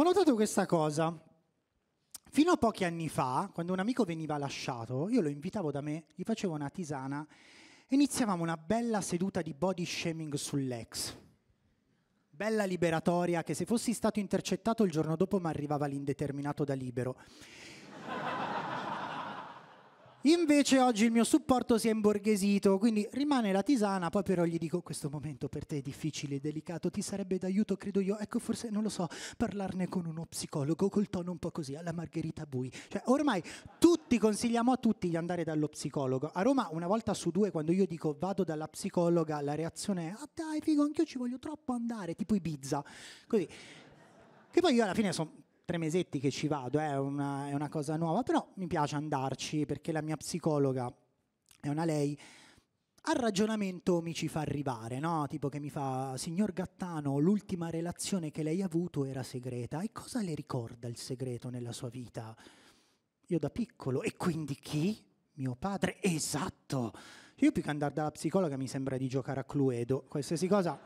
Ho notato questa cosa. Fino a pochi anni fa, quando un amico veniva lasciato, io lo invitavo da me, gli facevo una tisana e iniziavamo una bella seduta di body shaming sull'ex. Bella liberatoria che se fossi stato intercettato il giorno dopo mi arrivava l'indeterminato da libero. Invece oggi il mio supporto si è imborghesito, quindi rimane la tisana, poi però gli dico questo momento per te è difficile e delicato, ti sarebbe d'aiuto, credo io, ecco forse, non lo so, parlarne con uno psicologo col tono un po' così, alla Margherita Bui. Cioè ormai tutti consigliamo a tutti di andare dallo psicologo. A Roma una volta su due quando io dico vado dalla psicologa, la reazione è ah dai figo, anch'io ci voglio troppo andare, tipo Ibiza. Così. Che poi io alla fine sono tre mesetti che ci vado, è una, è una cosa nuova, però mi piace andarci perché la mia psicologa è una lei al ragionamento mi ci fa arrivare, no? Tipo che mi fa, signor Gattano, l'ultima relazione che lei ha avuto era segreta. E cosa le ricorda il segreto nella sua vita? Io da piccolo. E quindi chi? Mio padre? Esatto. Io più che andare dalla psicologa mi sembra di giocare a Cluedo. Qualsiasi cosa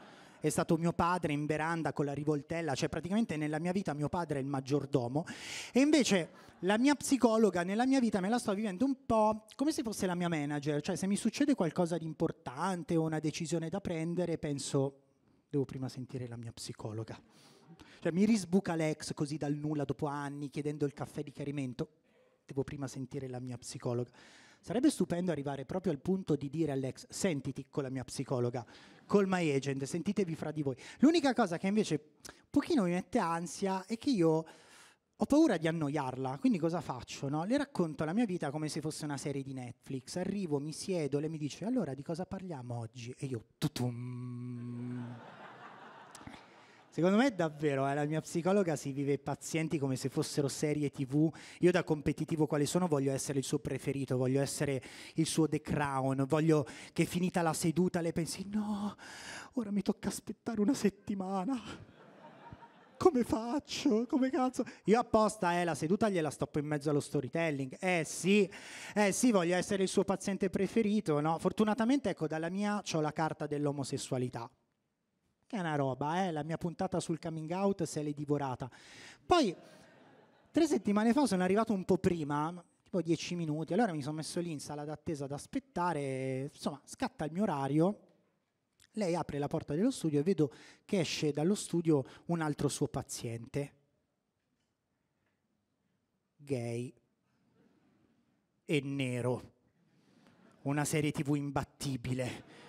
è stato mio padre in veranda con la rivoltella, cioè praticamente nella mia vita mio padre è il maggiordomo e invece la mia psicologa nella mia vita me la sto vivendo un po' come se fosse la mia manager, cioè se mi succede qualcosa di importante o una decisione da prendere penso devo prima sentire la mia psicologa. Cioè mi risbuca l'ex così dal nulla dopo anni chiedendo il caffè di chiarimento, devo prima sentire la mia psicologa. Sarebbe stupendo arrivare proprio al punto di dire all'ex, sentiti con la mia psicologa, col my agent, sentitevi fra di voi. L'unica cosa che invece un pochino mi mette ansia è che io ho paura di annoiarla, quindi cosa faccio? No? Le racconto la mia vita come se fosse una serie di Netflix, arrivo, mi siedo, lei mi dice allora di cosa parliamo oggi? E io tutum. Secondo me davvero, eh, la mia psicologa si vive pazienti come se fossero serie tv. Io da competitivo quale sono voglio essere il suo preferito, voglio essere il suo The Crown, voglio che finita la seduta lei pensi no, ora mi tocca aspettare una settimana. Come faccio? Come cazzo? Io apposta, eh, la seduta gliela stoppo in mezzo allo storytelling. Eh sì, eh sì, voglio essere il suo paziente preferito, no? Fortunatamente, ecco, dalla mia ho la carta dell'omosessualità che è una roba, eh? la mia puntata sul coming out se l'è divorata. Poi, tre settimane fa sono arrivato un po' prima, tipo dieci minuti, allora mi sono messo lì in sala d'attesa ad aspettare, insomma, scatta il mio orario, lei apre la porta dello studio e vedo che esce dallo studio un altro suo paziente, gay e nero, una serie tv imbattibile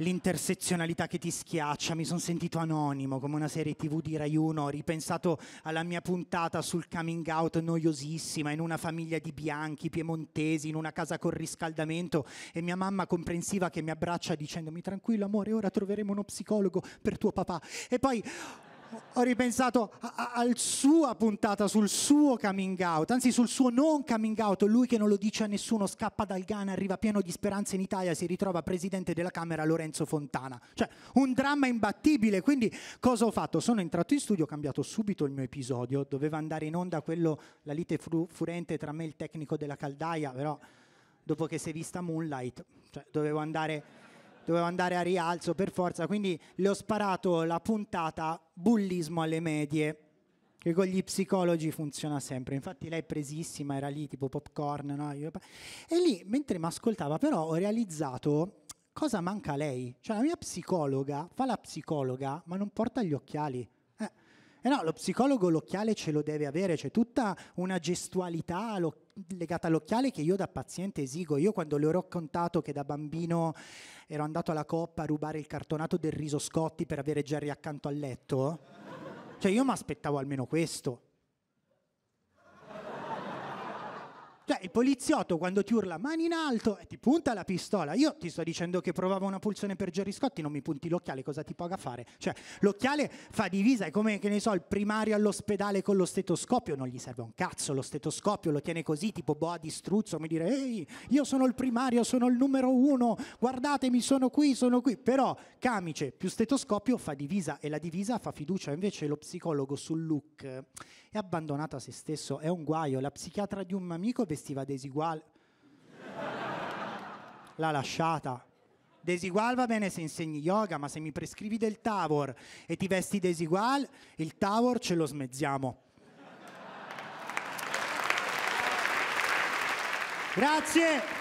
l'intersezionalità che ti schiaccia, mi sono sentito anonimo come una serie tv di Rai 1, ho ripensato alla mia puntata sul coming out noiosissima in una famiglia di bianchi piemontesi, in una casa con riscaldamento e mia mamma comprensiva che mi abbraccia dicendomi tranquillo amore, ora troveremo uno psicologo per tuo papà. E poi ho ripensato alla sua puntata sul suo coming out, anzi sul suo non coming out, lui che non lo dice a nessuno, scappa dal Ghana, arriva pieno di speranze in Italia, si ritrova presidente della Camera Lorenzo Fontana. Cioè, un dramma imbattibile, quindi cosa ho fatto? Sono entrato in studio, ho cambiato subito il mio episodio, doveva andare in onda quello, la lite furente tra me e il tecnico della caldaia, però dopo che si è vista Moonlight, cioè, dovevo andare dovevo andare a rialzo per forza, quindi le ho sparato la puntata bullismo alle medie, che con gli psicologi funziona sempre. Infatti lei è presissima, era lì tipo popcorn, no? E lì, mentre mi ascoltava, però ho realizzato cosa manca a lei. Cioè la mia psicologa fa la psicologa, ma non porta gli occhiali. Eh, no, lo psicologo l'occhiale ce lo deve avere, c'è tutta una gestualità legata all'occhiale che io da paziente esigo. Io quando le ho raccontato che da bambino ero andato alla coppa a rubare il cartonato del riso Scotti per avere Jerry accanto al letto, cioè io mi aspettavo almeno questo. Cioè, il poliziotto quando ti urla mani in alto e ti punta la pistola, io ti sto dicendo che provavo una pulsione per Gerry Scotti, non mi punti l'occhiale, cosa ti paga fare? Cioè, l'occhiale fa divisa, è come, che ne so, il primario all'ospedale con lo stetoscopio, non gli serve un cazzo, lo stetoscopio lo tiene così, tipo boa di struzzo, mi dire, ehi, io sono il primario, sono il numero uno, guardatemi, sono qui, sono qui. Però, camice più stetoscopio fa divisa e la divisa fa fiducia, invece lo psicologo sul look è abbandonato a se stesso, è un guaio. La psichiatra di un amico vestiva desiguale. L'ha lasciata. Desigual va bene se insegni yoga, ma se mi prescrivi del Tavor e ti vesti desigual, il Tavor ce lo smezziamo. Grazie.